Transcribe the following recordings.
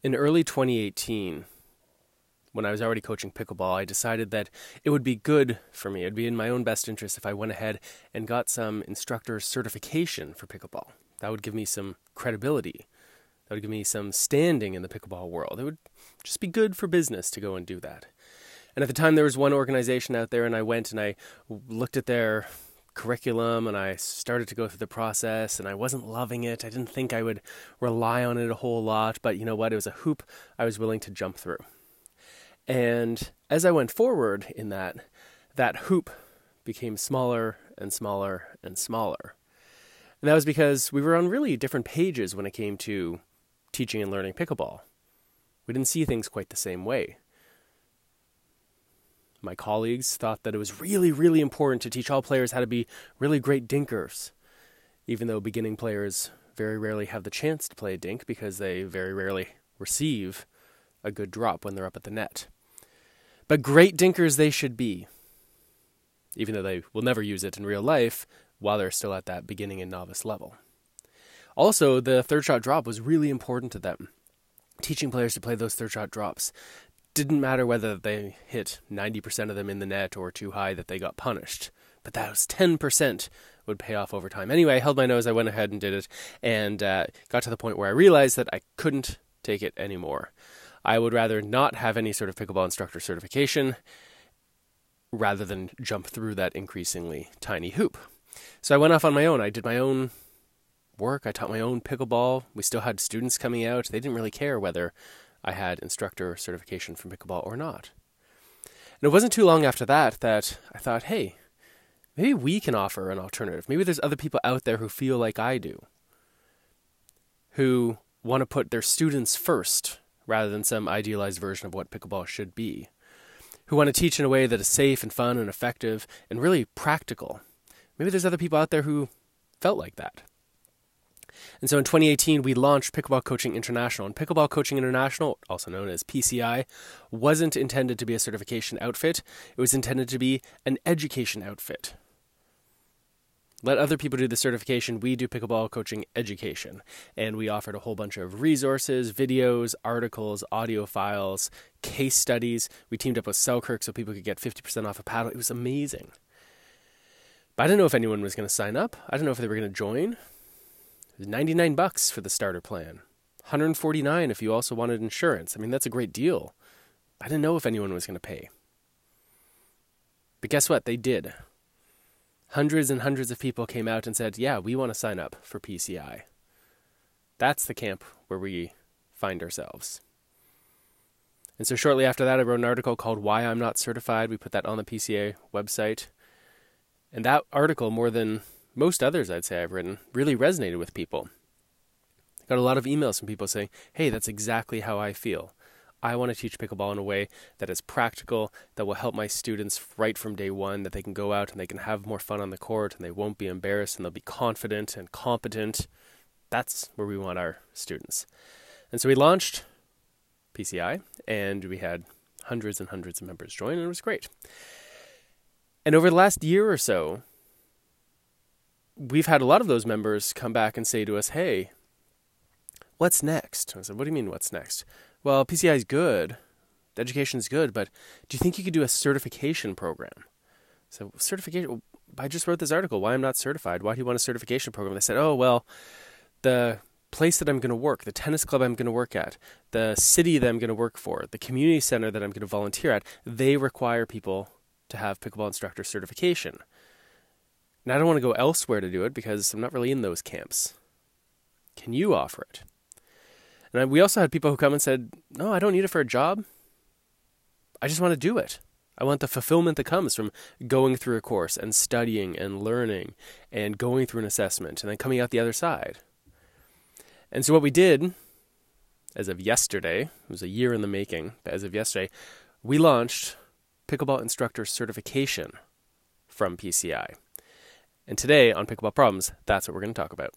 In early 2018, when I was already coaching pickleball, I decided that it would be good for me, it would be in my own best interest if I went ahead and got some instructor certification for pickleball. That would give me some credibility. That would give me some standing in the pickleball world. It would just be good for business to go and do that. And at the time, there was one organization out there, and I went and I looked at their curriculum and I started to go through the process and I wasn't loving it. I didn't think I would rely on it a whole lot, but you know what? It was a hoop I was willing to jump through. And as I went forward in that, that hoop became smaller and smaller and smaller. And that was because we were on really different pages when it came to teaching and learning pickleball. We didn't see things quite the same way. My colleagues thought that it was really, really important to teach all players how to be really great dinkers, even though beginning players very rarely have the chance to play dink because they very rarely receive a good drop when they're up at the net. But great dinkers they should be, even though they will never use it in real life while they're still at that beginning and novice level. Also, the third shot drop was really important to them. Teaching players to play those third shot drops didn't matter whether they hit 90% of them in the net or too high that they got punished. But that was 10% would pay off over time. Anyway, I held my nose, I went ahead and did it, and uh, got to the point where I realized that I couldn't take it anymore. I would rather not have any sort of pickleball instructor certification rather than jump through that increasingly tiny hoop. So I went off on my own. I did my own work. I taught my own pickleball. We still had students coming out. They didn't really care whether I had instructor certification from pickleball or not. And it wasn't too long after that that I thought, hey, maybe we can offer an alternative. Maybe there's other people out there who feel like I do, who want to put their students first rather than some idealized version of what pickleball should be, who want to teach in a way that is safe and fun and effective and really practical. Maybe there's other people out there who felt like that. And so in 2018, we launched Pickleball Coaching International. And Pickleball Coaching International, also known as PCI, wasn't intended to be a certification outfit, it was intended to be an education outfit. Let other people do the certification. We do pickleball coaching education. And we offered a whole bunch of resources, videos, articles, audio files, case studies. We teamed up with Selkirk so people could get 50% off a paddle. It was amazing. But I didn't know if anyone was going to sign up. I didn't know if they were going to join. 99 bucks for the starter plan. 149 if you also wanted insurance. I mean, that's a great deal. I didn't know if anyone was going to pay. But guess what? They did. Hundreds and hundreds of people came out and said, "Yeah, we want to sign up for PCI." That's the camp where we find ourselves. And so shortly after that, I wrote an article called Why I'm Not Certified. We put that on the PCA website. And that article, more than most others I'd say I've written, really resonated with people. Got a lot of emails from people saying, hey, that's exactly how I feel. I want to teach pickleball in a way that is practical, that will help my students right from day one, that they can go out and they can have more fun on the court and they won't be embarrassed and they'll be confident and competent. That's where we want our students. And so we launched PCI and we had hundreds and hundreds of members join and it was great. And over the last year or so, we've had a lot of those members come back and say to us, hey, what's next? I said, what do you mean, what's next? Well, PCI is good, education is good, but do you think you could do a certification program? So, certification, I just wrote this article, why I'm not certified. Why do you want a certification program? They said, oh, well, the place that I'm going to work, the tennis club I'm going to work at, the city that I'm going to work for, the community center that I'm going to volunteer at, they require people to have pickleball instructor certification. And I don't want to go elsewhere to do it because I'm not really in those camps. Can you offer it? And we also had people who come and said, No, I don't need it for a job. I just want to do it. I want the fulfillment that comes from going through a course and studying and learning and going through an assessment and then coming out the other side. And so, what we did, as of yesterday, it was a year in the making, but as of yesterday, we launched Pickleball Instructor Certification from PCI. And today on Pickleball Problems, that's what we're going to talk about.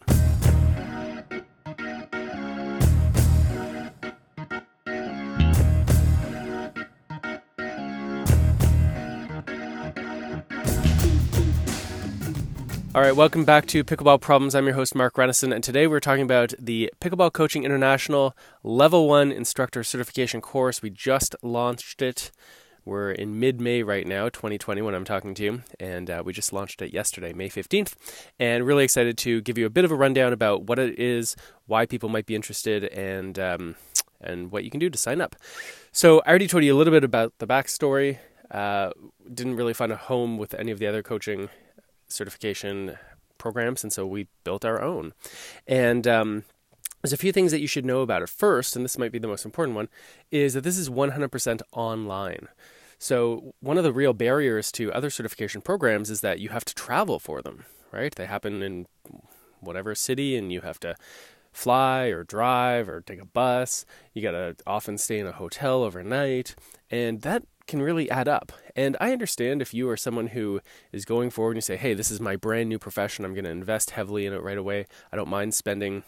All right, welcome back to Pickleball Problems. I'm your host, Mark Renneson, and today we're talking about the Pickleball Coaching International Level 1 Instructor Certification course. We just launched it. We're in mid May right now, 2020, when I'm talking to you, and uh, we just launched it yesterday, May 15th. And really excited to give you a bit of a rundown about what it is, why people might be interested, and um, and what you can do to sign up. So I already told you a little bit about the backstory. Uh, didn't really find a home with any of the other coaching certification programs, and so we built our own. And um, there's a few things that you should know about it. First, and this might be the most important one, is that this is 100% online. So, one of the real barriers to other certification programs is that you have to travel for them, right? They happen in whatever city, and you have to fly or drive or take a bus. You got to often stay in a hotel overnight. And that can really add up. And I understand if you are someone who is going forward and you say, hey, this is my brand new profession, I'm going to invest heavily in it right away. I don't mind spending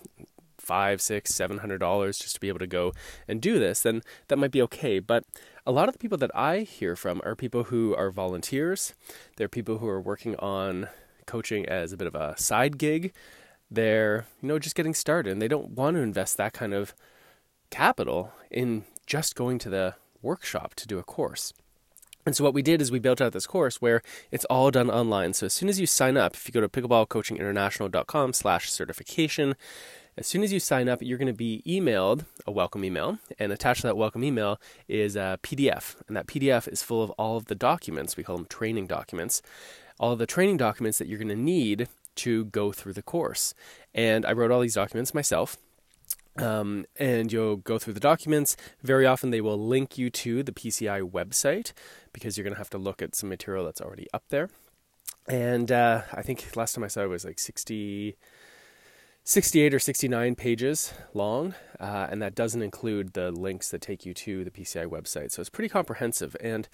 five, six, seven hundred dollars just to be able to go and do this, then that might be okay. But a lot of the people that I hear from are people who are volunteers. They're people who are working on coaching as a bit of a side gig. They're, you know, just getting started and they don't want to invest that kind of capital in just going to the workshop to do a course. And so what we did is we built out this course where it's all done online. So as soon as you sign up, if you go to pickleballcoachinginternational.com slash certification, as soon as you sign up, you're going to be emailed a welcome email, and attached to that welcome email is a PDF, and that PDF is full of all of the documents. We call them training documents. All of the training documents that you're going to need to go through the course. And I wrote all these documents myself. Um, and you'll go through the documents. Very often, they will link you to the PCI website because you're going to have to look at some material that's already up there. And uh, I think last time I saw it was like 60, 68 or 69 pages long, uh, and that doesn't include the links that take you to the PCI website. So it's pretty comprehensive. And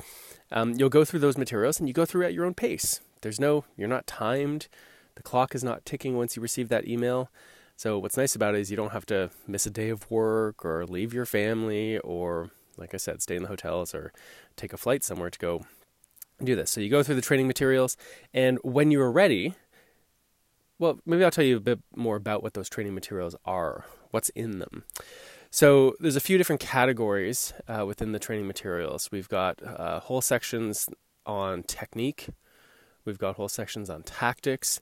um, you'll go through those materials and you go through at your own pace. There's no, you're not timed, the clock is not ticking once you receive that email. So what's nice about it is you don't have to miss a day of work or leave your family or like I said, stay in the hotels or take a flight somewhere to go do this. So you go through the training materials and when you are ready, well, maybe I'll tell you a bit more about what those training materials are, what's in them. So there's a few different categories uh, within the training materials. We've got uh, whole sections on technique. We've got whole sections on tactics.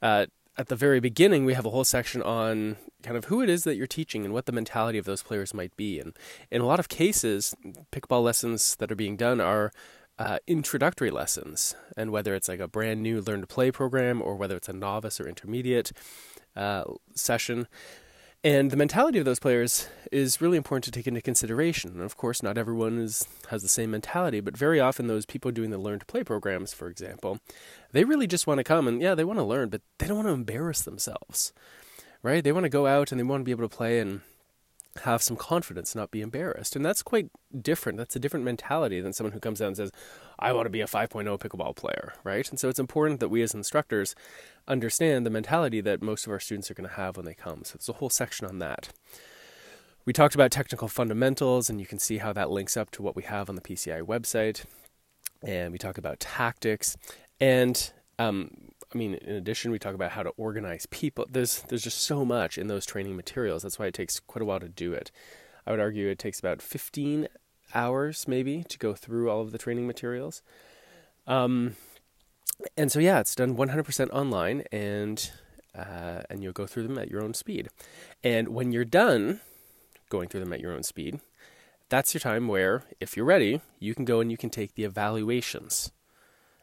Uh, at the very beginning, we have a whole section on kind of who it is that you're teaching and what the mentality of those players might be. And in a lot of cases, pickball lessons that are being done are uh, introductory lessons. And whether it's like a brand new learn to play program or whether it's a novice or intermediate uh, session, and the mentality of those players is really important to take into consideration. And of course, not everyone is has the same mentality, but very often those people doing the learn to play programs, for example, they really just want to come and yeah, they want to learn, but they don't want to embarrass themselves. Right? They want to go out and they want to be able to play and have some confidence, not be embarrassed. And that's quite different. That's a different mentality than someone who comes out and says, I want to be a 5.0 pickleball player, right? And so it's important that we as instructors understand the mentality that most of our students are going to have when they come. So there's a whole section on that. We talked about technical fundamentals, and you can see how that links up to what we have on the PCI website. And we talk about tactics. And um, I mean, in addition, we talk about how to organize people. There's there's just so much in those training materials. That's why it takes quite a while to do it. I would argue it takes about 15 hours maybe to go through all of the training materials. Um, and so yeah, it's done 100% online, and uh, and you'll go through them at your own speed. And when you're done going through them at your own speed, that's your time where, if you're ready, you can go and you can take the evaluations.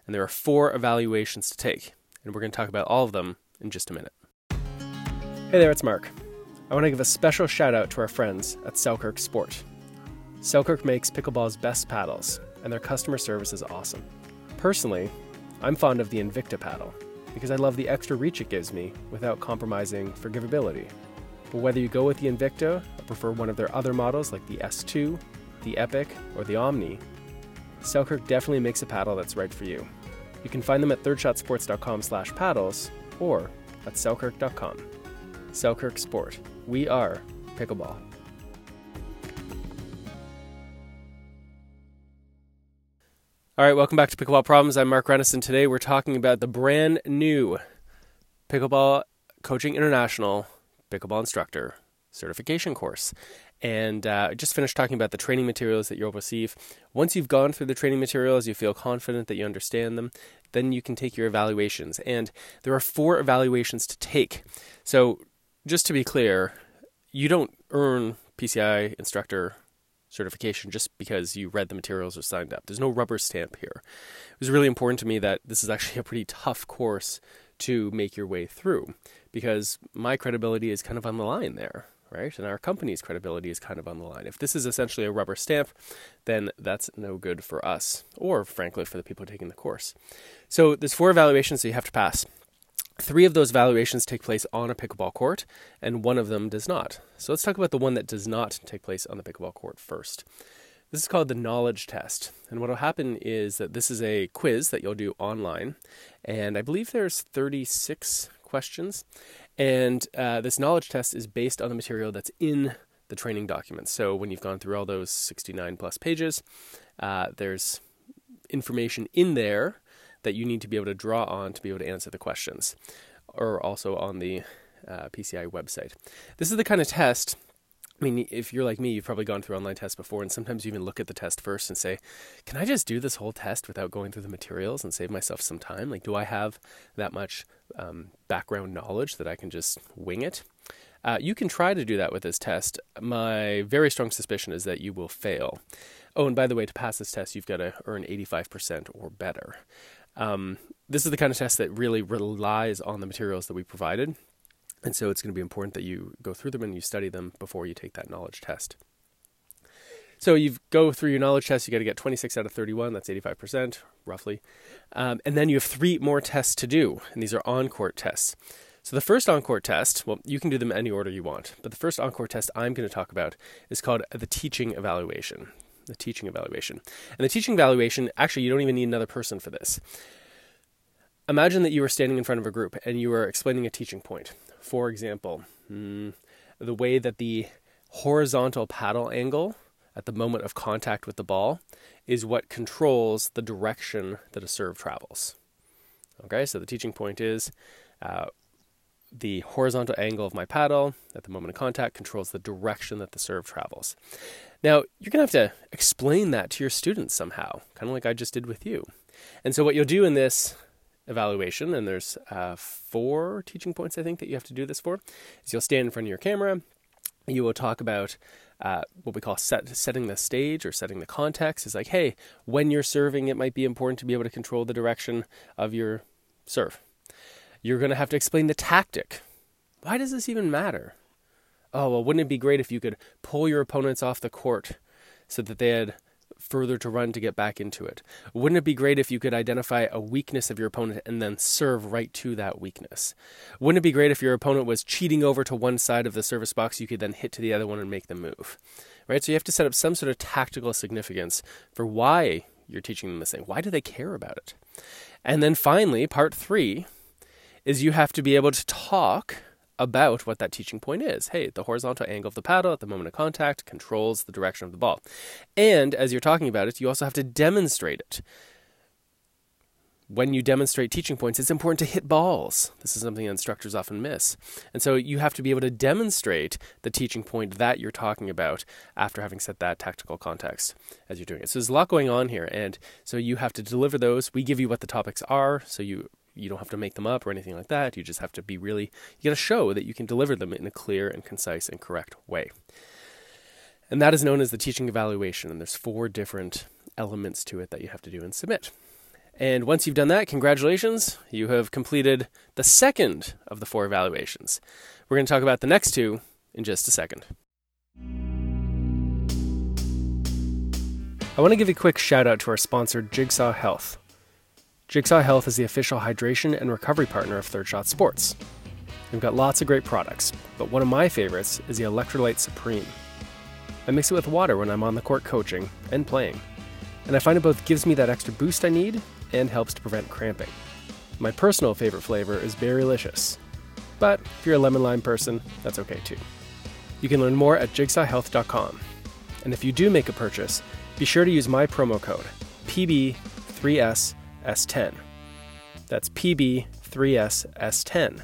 And there are four evaluations to take and we're going to talk about all of them in just a minute. Hey there, it's Mark. I want to give a special shout out to our friends at Selkirk Sport. Selkirk makes pickleball's best paddles, and their customer service is awesome. Personally, I'm fond of the Invicta paddle because I love the extra reach it gives me without compromising forgivability. But whether you go with the Invicta or prefer one of their other models like the S2, the Epic, or the Omni, Selkirk definitely makes a paddle that's right for you. You can find them at thirdshotsports.com slash paddles or at selkirk.com. Selkirk Sport. We are pickleball. All right, welcome back to Pickleball Problems. I'm Mark Renneson. Today we're talking about the brand new Pickleball Coaching International Pickleball Instructor Certification course. And uh, just finished talking about the training materials that you'll receive. Once you've gone through the training materials, you feel confident that you understand them, then you can take your evaluations. And there are four evaluations to take. So, just to be clear, you don't earn PCI instructor certification just because you read the materials or signed up. There's no rubber stamp here. It was really important to me that this is actually a pretty tough course to make your way through because my credibility is kind of on the line there, right? And our company's credibility is kind of on the line. If this is essentially a rubber stamp, then that's no good for us or frankly for the people taking the course. So there's four evaluations that you have to pass. Three of those evaluations take place on a pickleball court, and one of them does not. So let's talk about the one that does not take place on the pickleball court first. This is called the knowledge test. And what will happen is that this is a quiz that you'll do online. And I believe there's 36 questions. And uh, this knowledge test is based on the material that's in the training documents. So when you've gone through all those 69 plus pages, uh, there's information in there that you need to be able to draw on to be able to answer the questions, or also on the uh, PCI website. This is the kind of test. I mean, if you're like me, you've probably gone through online tests before, and sometimes you even look at the test first and say, Can I just do this whole test without going through the materials and save myself some time? Like, do I have that much um, background knowledge that I can just wing it? Uh, you can try to do that with this test. My very strong suspicion is that you will fail. Oh, and by the way, to pass this test, you've got to earn 85% or better. Um, this is the kind of test that really relies on the materials that we provided. And so it's going to be important that you go through them and you study them before you take that knowledge test. So you go through your knowledge test, you got to get 26 out of 31, that's 85% roughly. Um, and then you have three more tests to do, and these are on court tests. So the first on court test, well, you can do them any order you want, but the first on court test I'm going to talk about is called the teaching evaluation the teaching evaluation. And the teaching evaluation, actually, you don't even need another person for this. Imagine that you were standing in front of a group and you were explaining a teaching point. For example, hmm, the way that the horizontal paddle angle at the moment of contact with the ball is what controls the direction that a serve travels. Okay, so the teaching point is uh, the horizontal angle of my paddle at the moment of contact controls the direction that the serve travels. Now, you're going to have to explain that to your students somehow, kind of like I just did with you. And so, what you'll do in this evaluation, and there's uh, four teaching points I think that you have to do this for, is you'll stand in front of your camera. You will talk about uh, what we call set, setting the stage or setting the context. Is like, hey, when you're serving, it might be important to be able to control the direction of your serve. You're going to have to explain the tactic. Why does this even matter? Oh, well, wouldn't it be great if you could pull your opponents off the court so that they had further to run to get back into it? Wouldn't it be great if you could identify a weakness of your opponent and then serve right to that weakness? Wouldn't it be great if your opponent was cheating over to one side of the service box, you could then hit to the other one and make them move? Right? So you have to set up some sort of tactical significance for why you're teaching them this thing. Why do they care about it? And then finally, part three is you have to be able to talk about what that teaching point is. Hey, the horizontal angle of the paddle at the moment of contact controls the direction of the ball. And as you're talking about it, you also have to demonstrate it. When you demonstrate teaching points, it's important to hit balls. This is something instructors often miss. And so you have to be able to demonstrate the teaching point that you're talking about after having set that tactical context as you're doing it. So there's a lot going on here. And so you have to deliver those. We give you what the topics are. So you you don't have to make them up or anything like that. You just have to be really, you got to show that you can deliver them in a clear and concise and correct way. And that is known as the teaching evaluation. And there's four different elements to it that you have to do and submit. And once you've done that, congratulations, you have completed the second of the four evaluations. We're going to talk about the next two in just a second. I want to give a quick shout out to our sponsor, Jigsaw Health. Jigsaw Health is the official hydration and recovery partner of Third Shot Sports. They've got lots of great products, but one of my favorites is the Electrolyte Supreme. I mix it with water when I'm on the court coaching and playing, and I find it both gives me that extra boost I need and helps to prevent cramping. My personal favorite flavor is Berrylicious, but if you're a lemon lime person, that's okay too. You can learn more at jigsawhealth.com. And if you do make a purchase, be sure to use my promo code PB3S S10. That's PB3S S10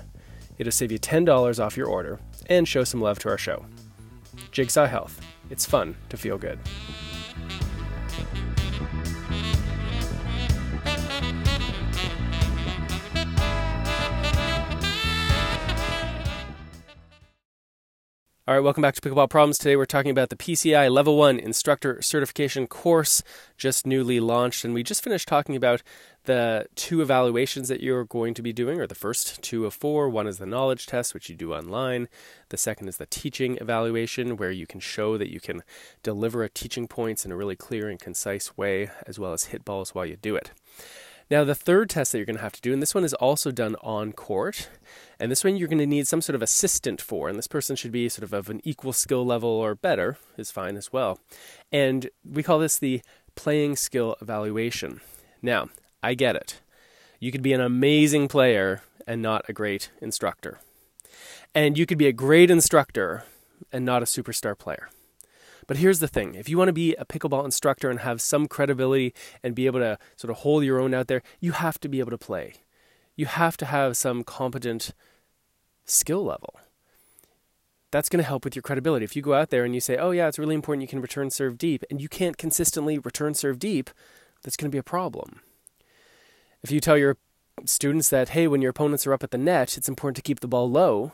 It'll save you $10 off your order and show some love to our show. Jigsaw Health. It's fun to feel good. All right, welcome back to Pickleball Problems. Today we're talking about the PCI Level 1 Instructor Certification course, just newly launched. And we just finished talking about the two evaluations that you're going to be doing, or the first two of four. One is the knowledge test, which you do online. The second is the teaching evaluation, where you can show that you can deliver a teaching points in a really clear and concise way, as well as hit balls while you do it. Now, the third test that you're going to have to do, and this one is also done on court, and this one you're going to need some sort of assistant for, and this person should be sort of of an equal skill level or better, is fine as well. And we call this the playing skill evaluation. Now, I get it. You could be an amazing player and not a great instructor. And you could be a great instructor and not a superstar player. But here's the thing if you want to be a pickleball instructor and have some credibility and be able to sort of hold your own out there, you have to be able to play. You have to have some competent skill level. That's going to help with your credibility. If you go out there and you say, oh, yeah, it's really important you can return serve deep, and you can't consistently return serve deep, that's going to be a problem. If you tell your students that, hey, when your opponents are up at the net, it's important to keep the ball low,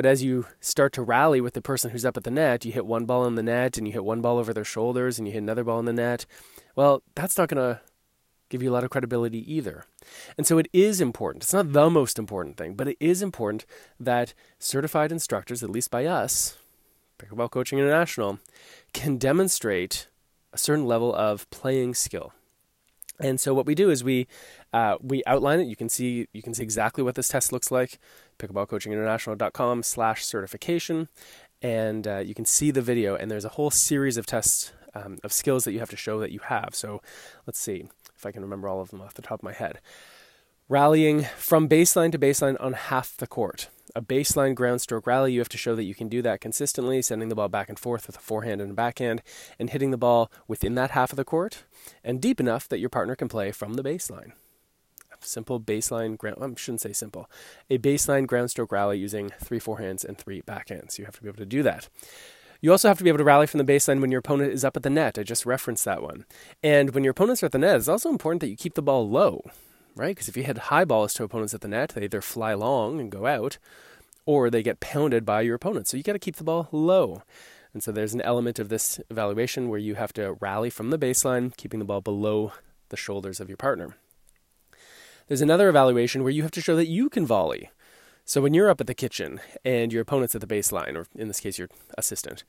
but as you start to rally with the person who's up at the net, you hit one ball in the net and you hit one ball over their shoulders and you hit another ball in the net. Well, that's not going to give you a lot of credibility either. And so it is important. It's not the most important thing, but it is important that certified instructors, at least by us, Pickleball Coaching International, can demonstrate a certain level of playing skill. And so what we do is we uh, we outline it. You can see you can see exactly what this test looks like. Pickleballcoachinginternational.com slash certification, and uh, you can see the video. And there's a whole series of tests um, of skills that you have to show that you have. So let's see if I can remember all of them off the top of my head. Rallying from baseline to baseline on half the court. A baseline ground stroke rally, you have to show that you can do that consistently, sending the ball back and forth with a forehand and a backhand, and hitting the ball within that half of the court and deep enough that your partner can play from the baseline. Simple baseline ground, I shouldn't say simple, a baseline ground stroke rally using three forehands and three backhands. You have to be able to do that. You also have to be able to rally from the baseline when your opponent is up at the net. I just referenced that one. And when your opponents are at the net, it's also important that you keep the ball low, right? Because if you hit high balls to opponents at the net, they either fly long and go out, or they get pounded by your opponent. So you got to keep the ball low. And so there's an element of this evaluation where you have to rally from the baseline, keeping the ball below the shoulders of your partner. There's another evaluation where you have to show that you can volley. So when you're up at the kitchen and your opponent's at the baseline, or in this case, your assistant,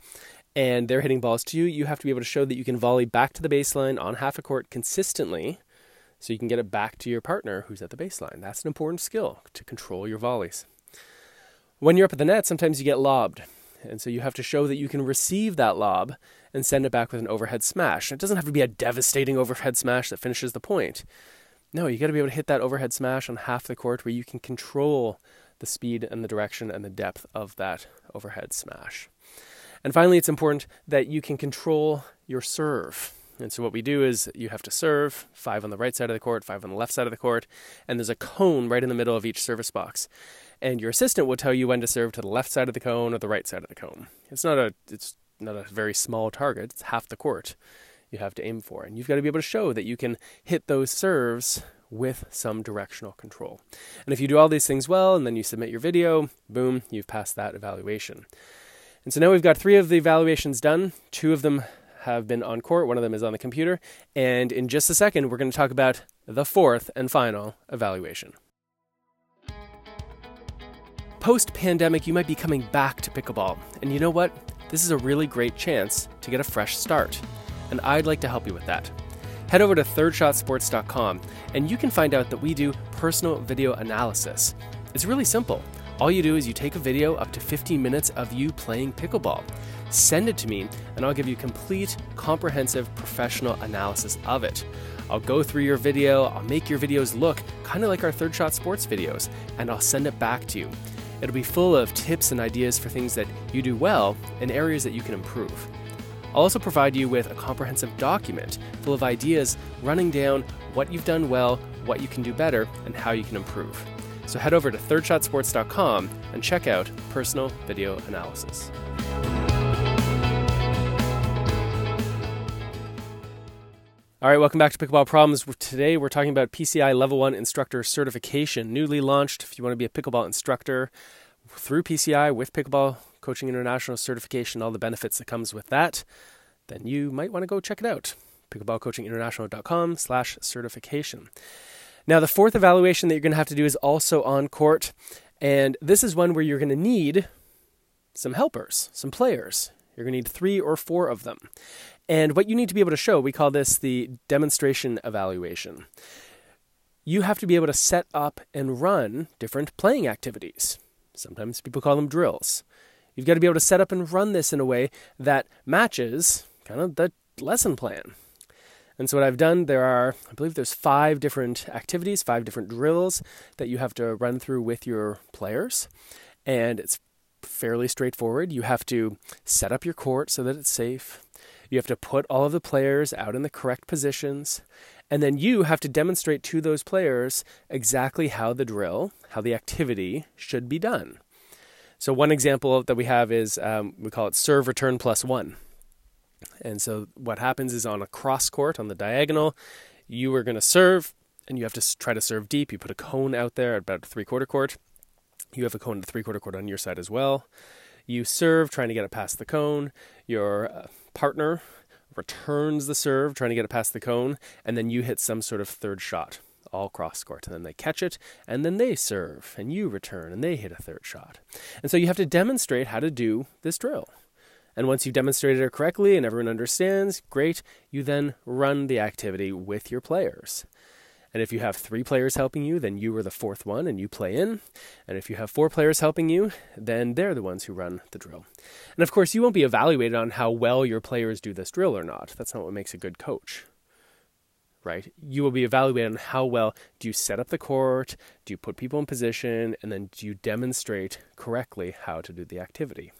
and they're hitting balls to you, you have to be able to show that you can volley back to the baseline on half a court consistently so you can get it back to your partner who's at the baseline. That's an important skill to control your volleys. When you're up at the net, sometimes you get lobbed. And so you have to show that you can receive that lob and send it back with an overhead smash. It doesn't have to be a devastating overhead smash that finishes the point. No, you got to be able to hit that overhead smash on half the court where you can control the speed and the direction and the depth of that overhead smash. And finally, it's important that you can control your serve. And so what we do is you have to serve five on the right side of the court, five on the left side of the court, and there's a cone right in the middle of each service box and your assistant will tell you when to serve to the left side of the cone or the right side of the cone. It's not a it's not a very small target. It's half the court you have to aim for, and you've got to be able to show that you can hit those serves with some directional control. And if you do all these things well, and then you submit your video, boom, you've passed that evaluation. And so now we've got three of the evaluations done. Two of them have been on court, one of them is on the computer. And in just a second, we're going to talk about the fourth and final evaluation. Post pandemic, you might be coming back to pickleball. And you know what? This is a really great chance to get a fresh start. And I'd like to help you with that. Head over to thirdshotsports.com and you can find out that we do personal video analysis. It's really simple. All you do is you take a video up to 15 minutes of you playing pickleball. Send it to me, and I'll give you complete, comprehensive, professional analysis of it. I'll go through your video, I'll make your videos look kind of like our Third Shot Sports videos, and I'll send it back to you. It'll be full of tips and ideas for things that you do well and areas that you can improve. I'll also provide you with a comprehensive document full of ideas running down what you've done well, what you can do better, and how you can improve. So head over to thirdshotsports.com and check out personal video analysis. All right, welcome back to Pickleball Problems. Today we're talking about PCI Level 1 Instructor Certification, newly launched. If you want to be a pickleball instructor through PCI with Pickleball Coaching International certification, all the benefits that comes with that, then you might want to go check it out. pickleballcoachinginternational.com slash certification. Now, the fourth evaluation that you're going to have to do is also on court, and this is one where you're going to need some helpers, some players. You're going to need three or four of them. And what you need to be able to show, we call this the demonstration evaluation. You have to be able to set up and run different playing activities. Sometimes people call them drills. You've got to be able to set up and run this in a way that matches kind of the lesson plan. And so what I've done, there are, I believe there's five different activities, five different drills that you have to run through with your players. And it's fairly straightforward. You have to set up your court so that it's safe. You have to put all of the players out in the correct positions. And then you have to demonstrate to those players exactly how the drill, how the activity should be done. So, one example that we have is um, we call it serve return plus one. And so, what happens is on a cross court on the diagonal, you are going to serve and you have to try to serve deep. You put a cone out there at about three quarter court. You have a cone at three quarter court on your side as well. You serve, trying to get it past the cone. Your uh, partner returns the serve, trying to get it past the cone, and then you hit some sort of third shot, all cross court. And then they catch it, and then they serve, and you return, and they hit a third shot. And so you have to demonstrate how to do this drill. And once you've demonstrated it correctly and everyone understands, great, you then run the activity with your players. And if you have three players helping you, then you are the fourth one and you play in. And if you have four players helping you, then they're the ones who run the drill. And of course, you won't be evaluated on how well your players do this drill or not. That's not what makes a good coach. Right? You will be evaluated on how well do you set up the court, do you put people in position, and then do you demonstrate correctly how to do the activity.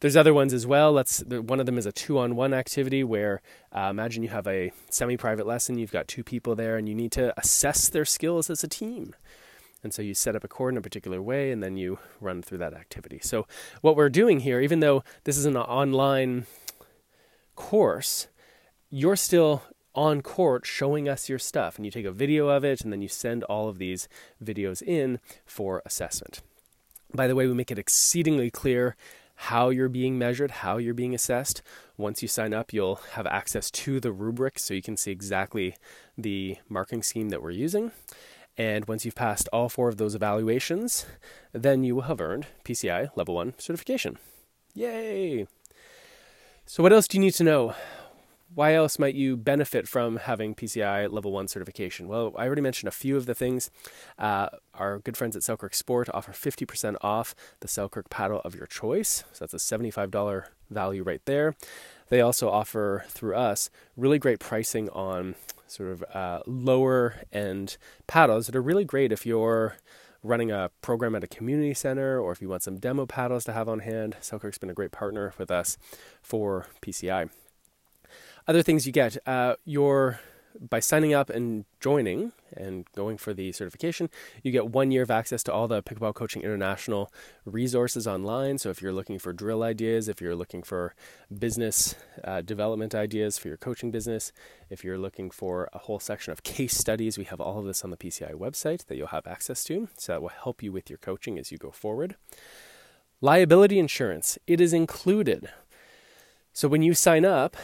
There's other ones as well. Let's one of them is a two-on-one activity where uh, imagine you have a semi-private lesson. You've got two people there, and you need to assess their skills as a team. And so you set up a court in a particular way, and then you run through that activity. So what we're doing here, even though this is an online course, you're still on court showing us your stuff and you take a video of it and then you send all of these videos in for assessment. By the way, we make it exceedingly clear how you're being measured, how you're being assessed. Once you sign up, you'll have access to the rubric so you can see exactly the marking scheme that we're using. And once you've passed all four of those evaluations, then you will have earned PCI Level 1 certification. Yay! So, what else do you need to know? Why else might you benefit from having PCI Level 1 certification? Well, I already mentioned a few of the things. Uh, our good friends at Selkirk Sport offer 50% off the Selkirk paddle of your choice. So that's a $75 value right there. They also offer, through us, really great pricing on sort of uh, lower end paddles that are really great if you're running a program at a community center or if you want some demo paddles to have on hand. Selkirk's been a great partner with us for PCI other things you get uh, your by signing up and joining and going for the certification, you get one year of access to all the Pickleball Coaching International resources online. So, if you're looking for drill ideas, if you're looking for business uh, development ideas for your coaching business, if you're looking for a whole section of case studies, we have all of this on the PCI website that you'll have access to. So, that will help you with your coaching as you go forward. Liability insurance, it is included. So, when you sign up,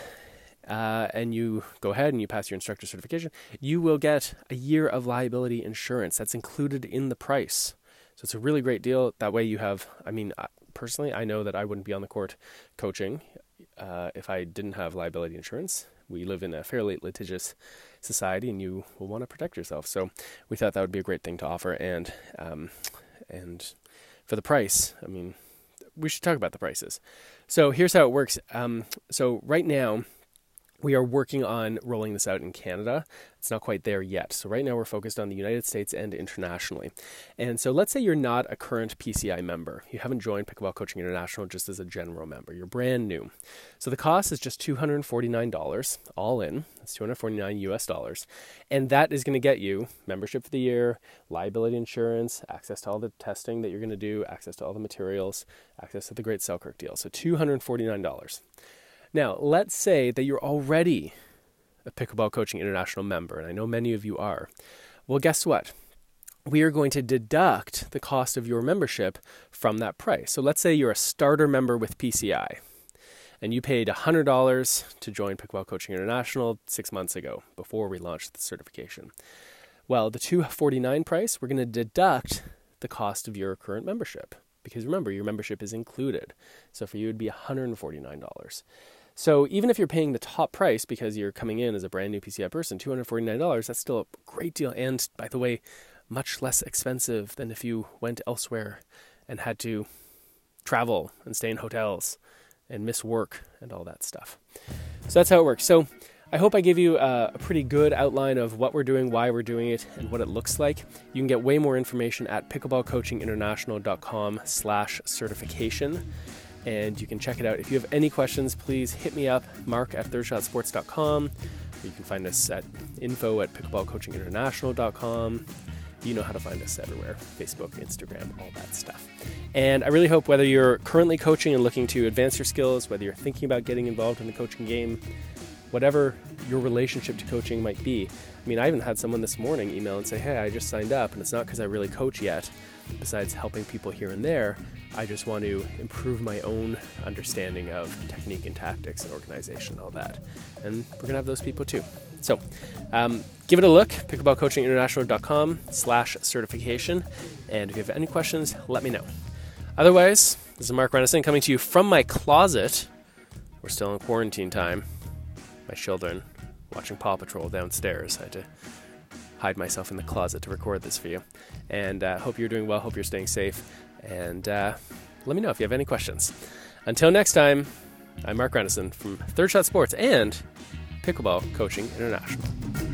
uh, and you go ahead and you pass your instructor certification, you will get a year of liability insurance. That's included in the price. So it's a really great deal. That way you have, I mean, personally, I know that I wouldn't be on the court coaching uh, if I didn't have liability insurance. We live in a fairly litigious society, and you will want to protect yourself. So we thought that would be a great thing to offer. And um, and for the price, I mean, we should talk about the prices. So here's how it works. Um, so right now, we are working on rolling this out in Canada. It's not quite there yet. So, right now, we're focused on the United States and internationally. And so, let's say you're not a current PCI member. You haven't joined Pickleball Coaching International just as a general member. You're brand new. So, the cost is just $249 all in. That's 249 US dollars. And that is going to get you membership for the year, liability insurance, access to all the testing that you're going to do, access to all the materials, access to the Great Selkirk deal. So, $249. Now, let's say that you're already a Pickleball Coaching International member, and I know many of you are. Well, guess what? We are going to deduct the cost of your membership from that price. So let's say you're a starter member with PCI and you paid $100 to join Pickleball Coaching International six months ago before we launched the certification. Well, the 249 price, we're going to deduct the cost of your current membership because remember, your membership is included. So for you, it would be $149. So even if you're paying the top price because you're coming in as a brand new PCI person, $249, that's still a great deal. And by the way, much less expensive than if you went elsewhere and had to travel and stay in hotels and miss work and all that stuff. So that's how it works. So I hope I gave you a, a, pretty good outline of what we're doing, why we're doing it, and what it looks like. You can get way more information at pickleballcoachinginternational.com slash certification and you can check it out. If you have any questions, please hit me up, mark at thirdshotsports.com. You can find us at info at pickleballcoachinginternational.com. You know how to find us everywhere Facebook, Instagram, all that stuff. And I really hope whether you're currently coaching and looking to advance your skills, whether you're thinking about getting involved in the coaching game, whatever your relationship to coaching might be. I mean, I even had someone this morning email and say, Hey, I just signed up, and it's not because I really coach yet. Besides helping people here and there, I just want to improve my own understanding of technique and tactics and organization and all that. And we're going to have those people too. So um, give it a look, pickleballcoachinginternational.com slash certification. And if you have any questions, let me know. Otherwise, this is Mark Renneson coming to you from my closet. We're still in quarantine time. My children watching Paw Patrol downstairs. I had to hide myself in the closet to record this for you. And uh, hope you're doing well. Hope you're staying safe. And uh, let me know if you have any questions. Until next time, I'm Mark Renneson from Third Shot Sports and Pickleball Coaching International.